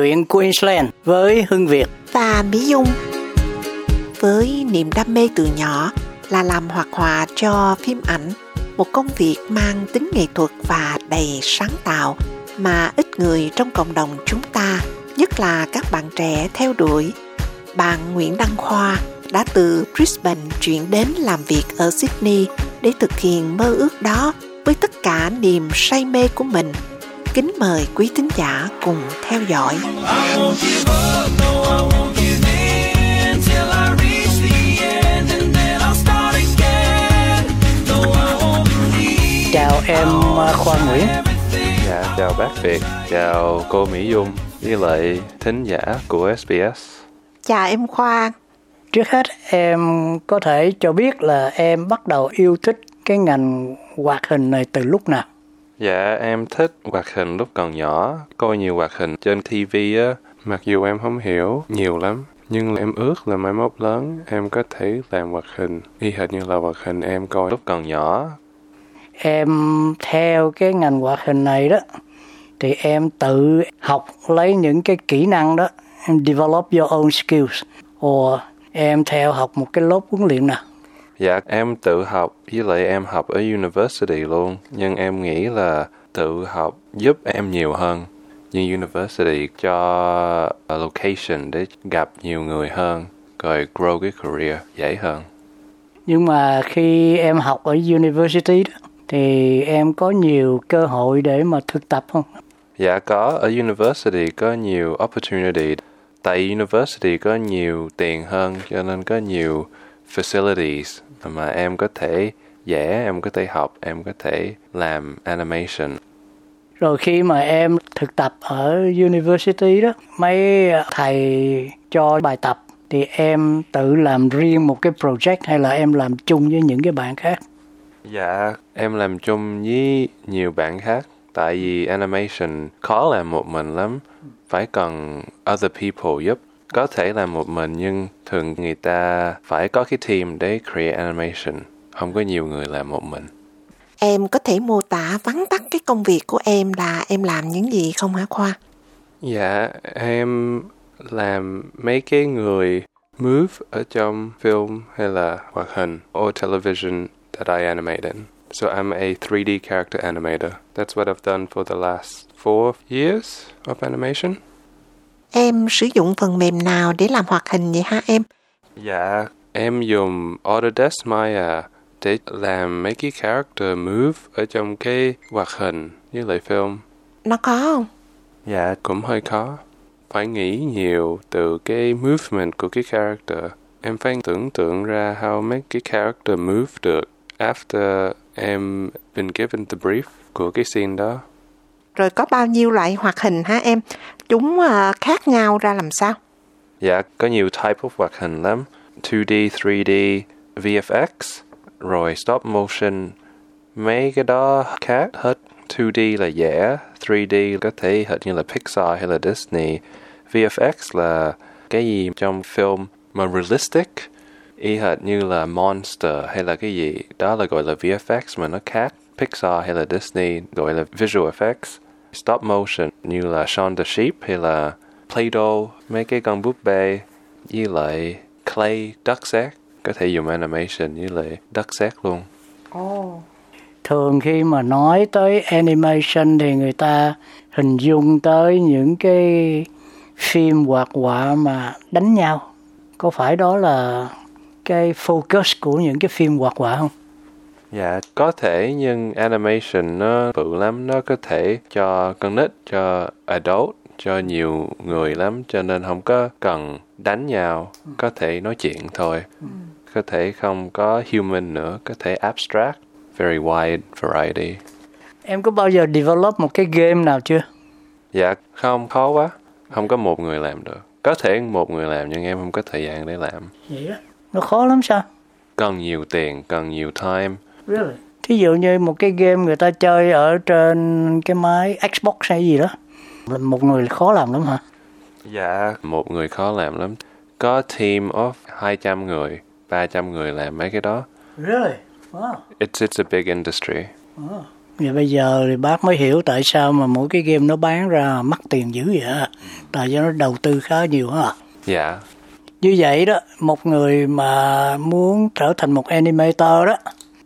chuyện Queensland với Hưng Việt và Mỹ Dung. Với niềm đam mê từ nhỏ là làm hoạt họa cho phim ảnh, một công việc mang tính nghệ thuật và đầy sáng tạo mà ít người trong cộng đồng chúng ta, nhất là các bạn trẻ theo đuổi. Bạn Nguyễn Đăng Khoa đã từ Brisbane chuyển đến làm việc ở Sydney để thực hiện mơ ước đó với tất cả niềm say mê của mình. Kính mời quý thính giả cùng theo dõi. Chào em à, Khoa Nguyễn. Dạ, chào bác Việt, chào cô Mỹ Dung với lại thính giả của SBS. Chào em Khoa. Trước hết em có thể cho biết là em bắt đầu yêu thích cái ngành hoạt hình này từ lúc nào? Dạ, em thích hoạt hình lúc còn nhỏ, coi nhiều hoạt hình trên TV á. Mặc dù em không hiểu nhiều lắm, nhưng em ước là mai mốt lớn em có thể làm hoạt hình y hệt như là hoạt hình em coi lúc còn nhỏ. Em theo cái ngành hoạt hình này đó thì em tự học lấy những cái kỹ năng đó, em develop your own skills or em theo học một cái lớp huấn luyện nào? Dạ, em tự học với lại em học ở university luôn. Nhưng em nghĩ là tự học giúp em nhiều hơn. Nhưng university cho location để gặp nhiều người hơn, rồi grow cái career dễ hơn. Nhưng mà khi em học ở university đó, thì em có nhiều cơ hội để mà thực tập không? Dạ có, ở university có nhiều opportunity tại university có nhiều tiền hơn cho nên có nhiều facilities mà em có thể vẽ em có thể học em có thể làm animation. Rồi khi mà em thực tập ở university đó mấy thầy cho bài tập thì em tự làm riêng một cái project hay là em làm chung với những cái bạn khác? Dạ em làm chung với nhiều bạn khác tại vì animation khó làm một mình lắm. Phải cần other people giúp có thể làm một mình nhưng thường người ta phải có cái team để create animation không có nhiều người làm một mình em có thể mô tả vắn tắt cái công việc của em là em làm những gì không hả khoa dạ em làm mấy cái người move ở trong film hay là hoạt hình or television that I animated. So I'm a 3D character animator. That's what I've done for the last four years of animation. Em sử dụng phần mềm nào để làm hoạt hình vậy hả em? Dạ, em dùng Autodesk Maya để làm mấy cái character move ở trong cái hoạt hình với lại film. Nó có không? Dạ, cũng hơi khó. Phải nghĩ nhiều từ cái movement của cái character. Em phải tưởng tượng ra how make cái character move được after em been given the brief của cái scene đó. Rồi có bao nhiêu loại hoạt hình hả em? Chúng uh, khác nhau ra làm sao? Dạ, có nhiều type of hoạt hình lắm. 2D, 3D, VFX, rồi stop motion. Mấy cái đó khác hết. 2D là vẽ, 3D có thể hệt như là Pixar hay là Disney. VFX là cái gì trong film mà realistic, y hệt như là Monster hay là cái gì. Đó là gọi là VFX mà nó khác. Pixar hay là Disney gọi là visual effects stop motion như là Shaun the Sheep hay là Play-Doh, mấy cái con búp bê với lại clay, đất sét có thể dùng animation với lại đất sét luôn. Oh. Thường khi mà nói tới animation thì người ta hình dung tới những cái phim hoạt họa mà đánh nhau. Có phải đó là cái focus của những cái phim hoạt họa không? Dạ, có thể nhưng animation nó bự lắm, nó có thể cho con nít, cho adult, cho nhiều người lắm cho nên không có cần đánh nhau, có thể nói chuyện thôi. Có thể không có human nữa, có thể abstract, very wide variety. Em có bao giờ develop một cái game nào chưa? Dạ, không, khó quá. Không có một người làm được. Có thể một người làm nhưng em không có thời gian để làm. Vậy á? Nó khó lắm sao? Cần nhiều tiền, cần nhiều time Really? Thí dụ như một cái game người ta chơi ở trên cái máy Xbox hay gì đó, một người khó làm lắm hả? Dạ, một người khó làm lắm. Có team of 200 người, 300 người làm mấy cái đó. Really? Wow. It's it's a big industry. wow. Và bây giờ thì bác mới hiểu tại sao mà mỗi cái game nó bán ra mắc tiền dữ vậy. Tại vì nó đầu tư khá nhiều hả? Yeah. Như vậy đó, một người mà muốn trở thành một animator đó,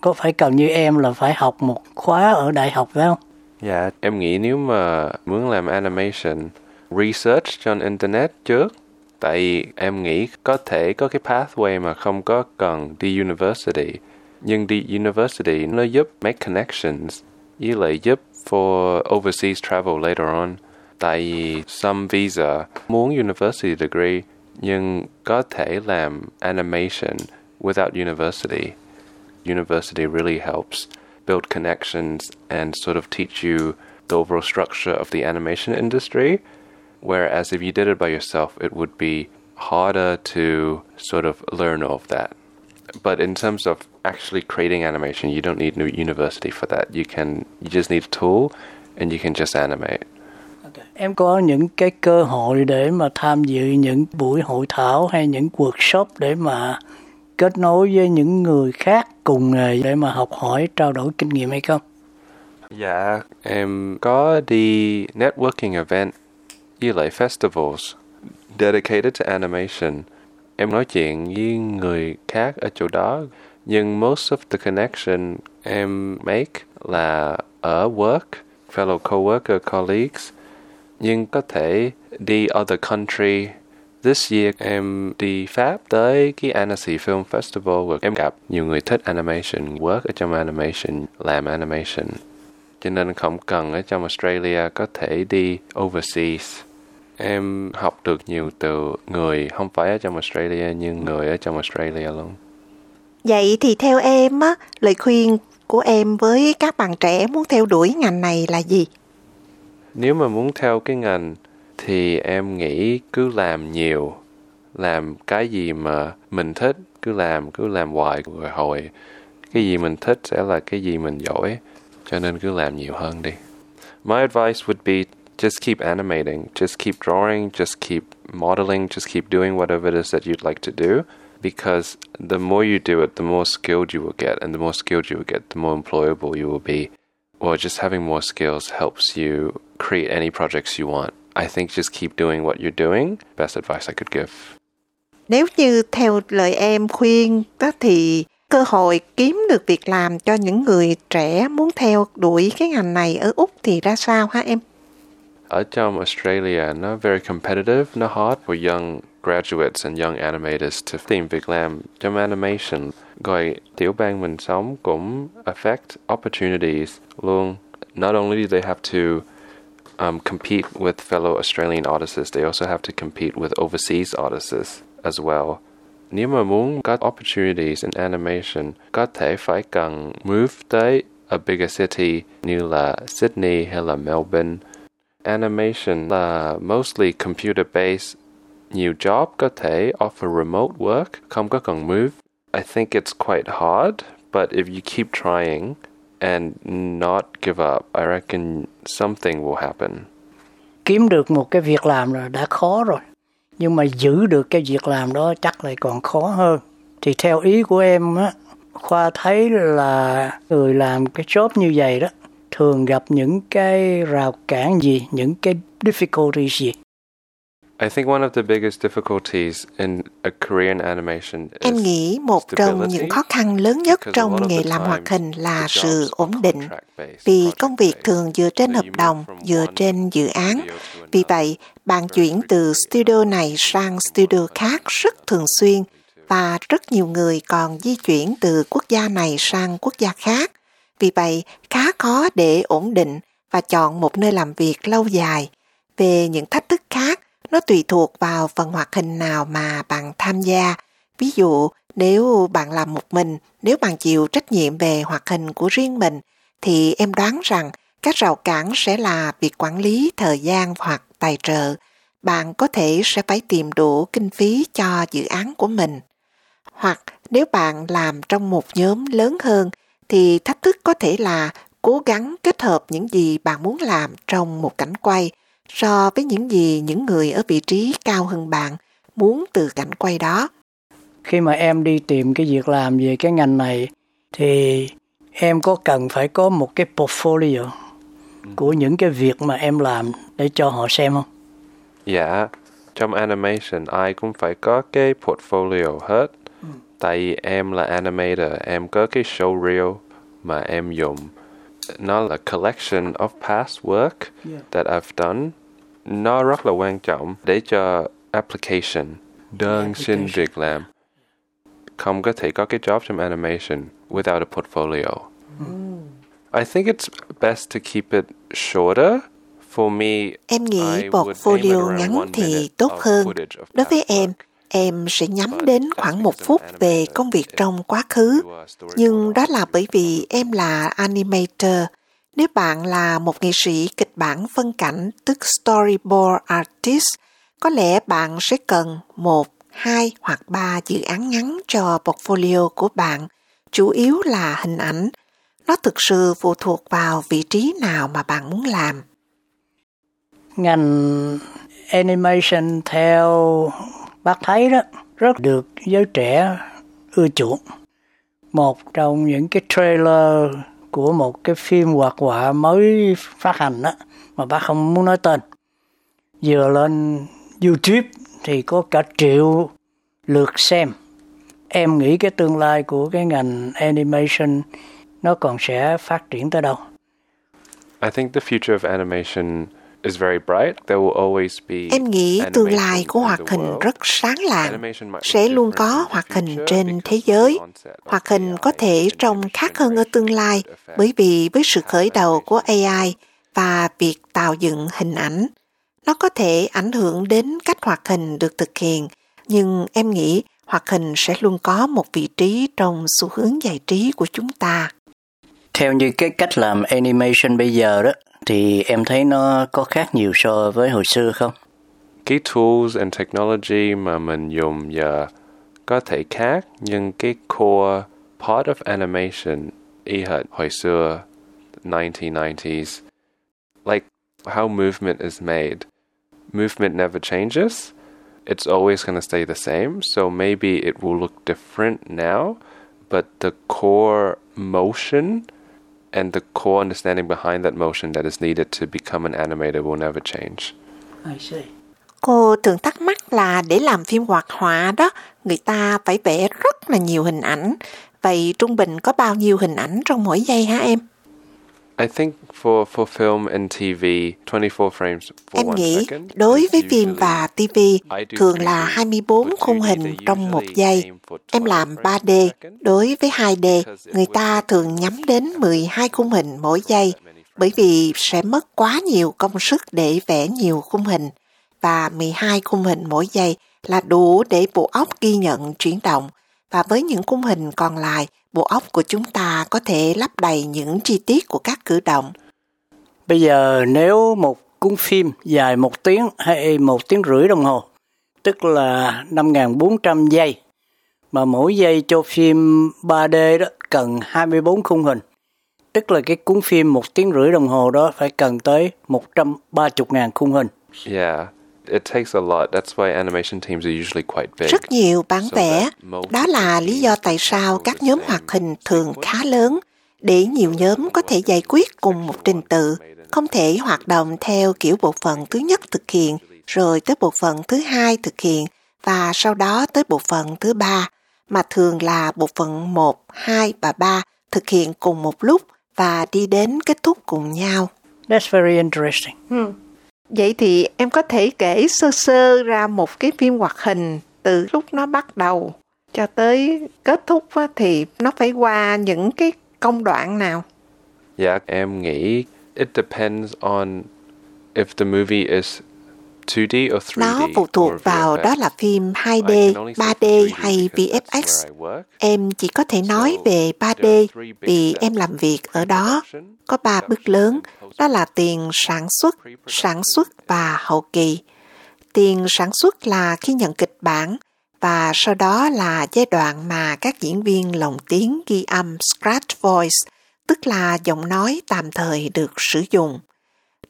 có phải cần như em là phải học một khóa ở đại học phải không? Dạ, em nghĩ nếu mà muốn làm animation, research trên internet trước. Tại em nghĩ có thể có cái pathway mà không có cần đi university. Nhưng đi university nó giúp make connections, với lại giúp for overseas travel later on. Tại vì some visa muốn university degree nhưng có thể làm animation without university. University really helps build connections and sort of teach you the overall structure of the animation industry. Whereas if you did it by yourself, it would be harder to sort of learn all of that. But in terms of actually creating animation, you don't need new university for that. You can you just need a tool and you can just animate. Okay. Em có những cái cơ hội để mà tham dự những buổi hội thảo hay những workshop để mà kết nối với những người khác cùng nghề để mà học hỏi trao đổi kinh nghiệm hay không? Dạ, em có đi networking event với lại festivals dedicated to animation. Em nói chuyện với người khác ở chỗ đó, nhưng most of the connection em make là ở work, fellow coworker, colleagues. Nhưng có thể đi other country. This year em đi Pháp tới cái Annecy Film Festival và em gặp nhiều người thích animation, work ở trong animation, làm animation. Cho nên không cần ở trong Australia có thể đi overseas em học được nhiều từ người không phải ở trong Australia nhưng người ở trong Australia luôn. Vậy thì theo em á, lời khuyên của em với các bạn trẻ muốn theo đuổi ngành này là gì? Nếu mà muốn theo cái ngành thì em nghĩ cứ làm nhiều, làm cái gì mà mình thích, cứ làm, cứ làm hoài rồi hồi cái gì mình thích sẽ là cái gì mình giỏi, cho nên cứ làm nhiều hơn đi. My advice would be just keep animating, just keep drawing, just keep modeling, just keep doing whatever it is that you'd like to do. Because the more you do it, the more skilled you will get, and the more skilled you will get, the more employable you will be. well just having more skills helps you create any projects you want. I think just keep doing what you're doing. Best advice I could give. Nếu như theo lời em khuyên đó thì cơ hội kiếm được việc làm cho những người trẻ muốn theo đuổi cái ngành này ở Úc thì ra sao hả em? Ở trong Australia, nó very competitive, nó hard for young graduates and young animators to tìm việc làm trong animation. Rồi tiểu bang mình sống cũng affect opportunities luôn. Not only do they have to um, compete with fellow Australian artists, they also have to compete with overseas artists as well. Mà muốn có opportunities in animation, có thể phải cần move tới a bigger city như là Sydney là Melbourne animation là mostly computer based. Nhiều job thể offer remote work, có cần move. I think it's quite hard, but if you keep trying and not give up, I reckon something will happen. Kiếm được một cái việc làm rồi đã khó rồi. Nhưng mà giữ được cái việc làm đó chắc lại còn khó hơn. Thì theo ý của em á, Khoa thấy là người làm cái job như vậy đó thường gặp những cái rào cản gì, những cái difficulties gì? I think one of the biggest difficulties in a Korean animation is Em nghĩ một trong những khó khăn lớn nhất trong nghề làm hoạt hình là sự ổn định. Vì công việc thường dựa trên hợp đồng, dựa trên dự án. Vì vậy, bạn chuyển từ studio này sang studio khác rất thường xuyên và rất nhiều người còn di chuyển từ quốc gia này sang quốc gia khác vì vậy, khá khó để ổn định và chọn một nơi làm việc lâu dài. Về những thách thức khác, nó tùy thuộc vào phần hoạt hình nào mà bạn tham gia. Ví dụ, nếu bạn làm một mình, nếu bạn chịu trách nhiệm về hoạt hình của riêng mình, thì em đoán rằng các rào cản sẽ là việc quản lý thời gian hoặc tài trợ. Bạn có thể sẽ phải tìm đủ kinh phí cho dự án của mình. Hoặc nếu bạn làm trong một nhóm lớn hơn thì thách thức có thể là cố gắng kết hợp những gì bạn muốn làm trong một cảnh quay so với những gì những người ở vị trí cao hơn bạn muốn từ cảnh quay đó. Khi mà em đi tìm cái việc làm về cái ngành này thì em có cần phải có một cái portfolio của những cái việc mà em làm để cho họ xem không? Dạ, trong animation ai cũng phải có cái portfolio hết. Tại vì em là animator, em có cái show reel mà em dùng. Nó là collection of past work Yeah. that I've done. Nó rất là quan trọng để cho application, đơn xin việc làm. Không có thể có cái job trong animation without a portfolio. I think it's best to keep it shorter. For me, Em nghĩ I would aim at portfolio around ngắn one thì minute tốt hơn. footage of Đối với past em, work. Em sẽ nhắm đến khoảng một phút về công việc trong quá khứ. Nhưng đó là bởi vì em là animator. Nếu bạn là một nghệ sĩ kịch bản phân cảnh, tức storyboard artist, có lẽ bạn sẽ cần một, hai hoặc ba dự án ngắn cho portfolio của bạn, chủ yếu là hình ảnh. Nó thực sự phụ thuộc vào vị trí nào mà bạn muốn làm. ngành animation theo bác thấy đó, rất được giới trẻ, ưa chuộng. Một trong những cái trailer của một cái phim hoạt họa mới phát hành đó mà bác không muốn nói tên. Vừa lên YouTube thì có cả triệu lượt xem. Em nghĩ cái tương lai của cái ngành animation nó còn sẽ phát triển tới đâu? I think the future of animation is very bright. There will always be Em nghĩ tương lai của hoạt hình rất sáng lạng. Sẽ luôn có hoạt hình trên thế giới. Hoạt hình có thể trông khác hơn ở tương lai bởi vì với sự khởi đầu của AI và việc tạo dựng hình ảnh, nó có thể ảnh hưởng đến cách hoạt hình được thực hiện. Nhưng em nghĩ hoạt hình sẽ luôn có một vị trí trong xu hướng giải trí của chúng ta. Theo như cái cách làm animation bây giờ đó thì em thấy nó có khác nhiều so với hồi xưa không? cái tools and technology mà mình dùng giờ có thể khác nhưng cái core part of animation y hệt hồi xưa 1990s like how movement is made movement never changes it's always going to stay the same so maybe it will look different now but the core motion and the core understanding behind that motion that is needed to become an animator will never change I see. Cô thường thắc mắc là để làm phim hoạt họa đó, người ta phải vẽ rất là nhiều hình ảnh. Vậy trung bình có bao nhiêu hình ảnh trong mỗi giây hả em? I think for for film and TV, 24 frames for Em nghĩ đối với phim và TV thường 3D, là 24 but khung 2D hình trong một giây. Em 12 làm frames 3D. per second. Đối với 2D, Because it người ta thường nhắm đến 12 khung hình mỗi giây bởi vì sẽ mất quá nhiều công sức để vẽ nhiều khung hình và 12 khung hình mỗi giây là đủ để bộ óc ghi nhận chuyển động và với những khung hình còn lại, bộ óc của chúng ta có thể lắp đầy những chi tiết của các cử động. Bây giờ nếu một cuốn phim dài một tiếng hay một tiếng rưỡi đồng hồ, tức là 5.400 giây, mà mỗi giây cho phim 3D đó cần 24 khung hình, tức là cái cuốn phim một tiếng rưỡi đồng hồ đó phải cần tới 130.000 khung hình. Yeah, it takes a lot. That's why animation teams are usually quite big. Rất nhiều bản So vẽ. Đó là lý do tại sao các nhóm hoạt hình thường khá lớn để nhiều nhóm có thể giải quyết cùng một trình tự, không thể hoạt động theo kiểu bộ phận thứ nhất thực hiện, rồi tới bộ phận thứ hai thực hiện và sau đó tới bộ phận thứ ba, mà thường là bộ phận 1, 2 và 3 thực hiện cùng một lúc và đi đến kết thúc cùng nhau. That's very interesting. Vậy thì em có thể kể sơ sơ ra một cái phim hoạt hình từ lúc nó bắt đầu cho tới kết thúc thì nó phải qua những cái công đoạn nào? dạ em nghĩ it depends on if the movie is nó phụ thuộc or vào đó là phim I 2D, can only say 3D 3D hay VFX. Em chỉ có thể nói về there 3D are three big vì em làm việc ở đó. Có ba bước lớn, đó là tiền sản xuất, sản xuất và hậu kỳ. Tiền sản xuất là khi nhận kịch bản và sau đó là giai đoạn mà các diễn viên lồng tiếng ghi âm scratch voice, tức là giọng nói tạm thời được sử dụng.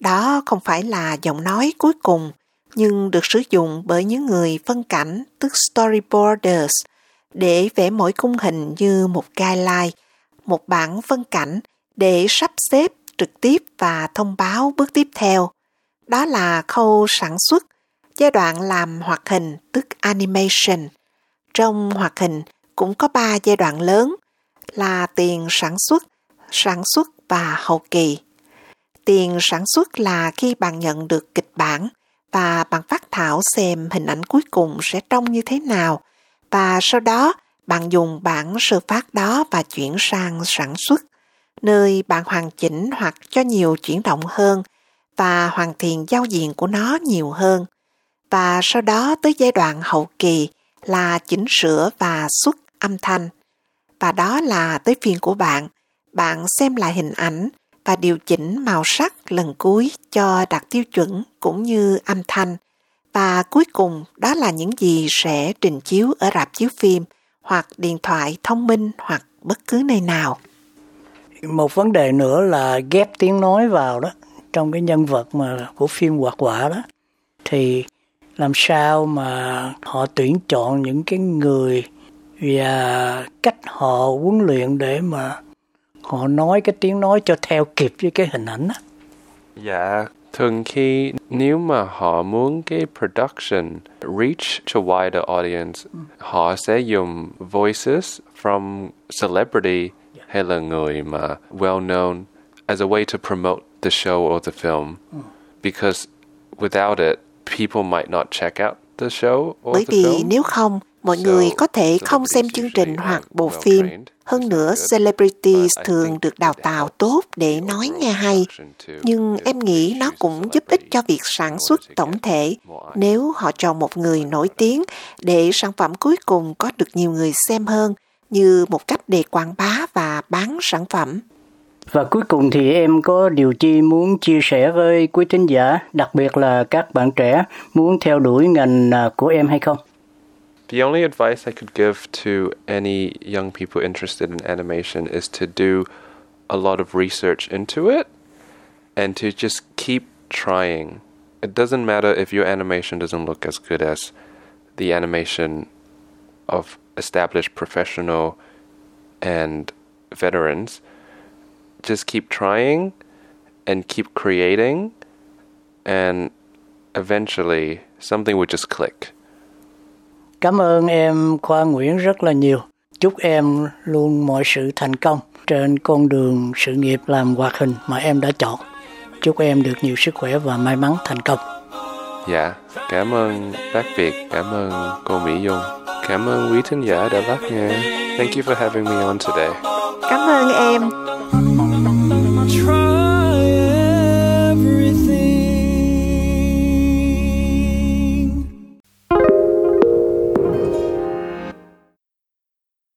Đó không phải là giọng nói cuối cùng, nhưng được sử dụng bởi những người phân cảnh, tức storyboarders, để vẽ mỗi khung hình như một guideline, một bản phân cảnh để sắp xếp trực tiếp và thông báo bước tiếp theo. Đó là khâu sản xuất, giai đoạn làm hoạt hình tức animation. Trong hoạt hình cũng có ba giai đoạn lớn là tiền sản xuất, sản xuất và hậu kỳ. Tiền sản xuất là khi bạn nhận được kịch bản và bạn phát thảo xem hình ảnh cuối cùng sẽ trông như thế nào và sau đó, bạn dùng bản sơ phát đó và chuyển sang sản xuất, nơi bạn hoàn chỉnh hoặc cho nhiều chuyển động hơn và hoàn thiện giao diện của nó nhiều hơn. Và sau đó tới giai đoạn hậu kỳ là chỉnh sửa và xuất âm thanh. Và đó là tới phiên của bạn. Bạn xem lại hình ảnh và điều chỉnh màu sắc lần cuối cho đạt tiêu chuẩn cũng như âm thanh. Và cuối cùng, đó là những gì sẽ trình chiếu ở rạp chiếu phim hoặc điện thoại thông minh hoặc bất cứ nơi nào. Một vấn đề nữa là ghép tiếng nói vào đó, trong cái nhân vật mà của phim hoạt quả đó thì làm sao mà họ tuyển chọn những cái người và cách họ huấn luyện để mà họ nói cái tiếng nói cho theo kịp với cái hình ảnh đó. Dạ, thường khi nếu mà họ muốn cái production reach to wider audience, họ sẽ dùng voices from celebrity hay là người mà well known as a way to promote the show or the film. Because without it, people might not check out the show or Bởi the vì film. nếu không, mọi người có thể không xem chương trình hoặc bộ phim. Hơn nữa, celebrities thường được đào tạo tốt để nói nghe hay. Nhưng em nghĩ nó cũng giúp ích cho việc sản xuất tổng thể nếu họ chọn một người nổi tiếng để sản phẩm cuối cùng có được nhiều người xem hơn như một cách để quảng bá và bán sản phẩm. Và cuối cùng thì em có điều chi muốn chia sẻ với quý thính giả, đặc biệt là các bạn trẻ muốn theo đuổi ngành à, của em hay không? The only advice I could give to any young people interested in animation is to do a lot of research into it and to just keep trying. It doesn't matter if your animation doesn't look as good as the animation of established professional and veterans. Just keep trying and keep creating, and eventually something will just click. Cảm ơn em Khoa Nguyễn rất là nhiều. Chúc em luôn mọi sự thành công trên con đường sự nghiệp làm hoạt hình mà em đã chọn. Chúc em được nhiều sức khỏe và may mắn thành công. Dạ, cảm ơn bác Việt, cảm ơn cô Mỹ Dung, cảm ơn quý thính giả đã lắng nghe. Thank you for having me on today. Cảm ơn em.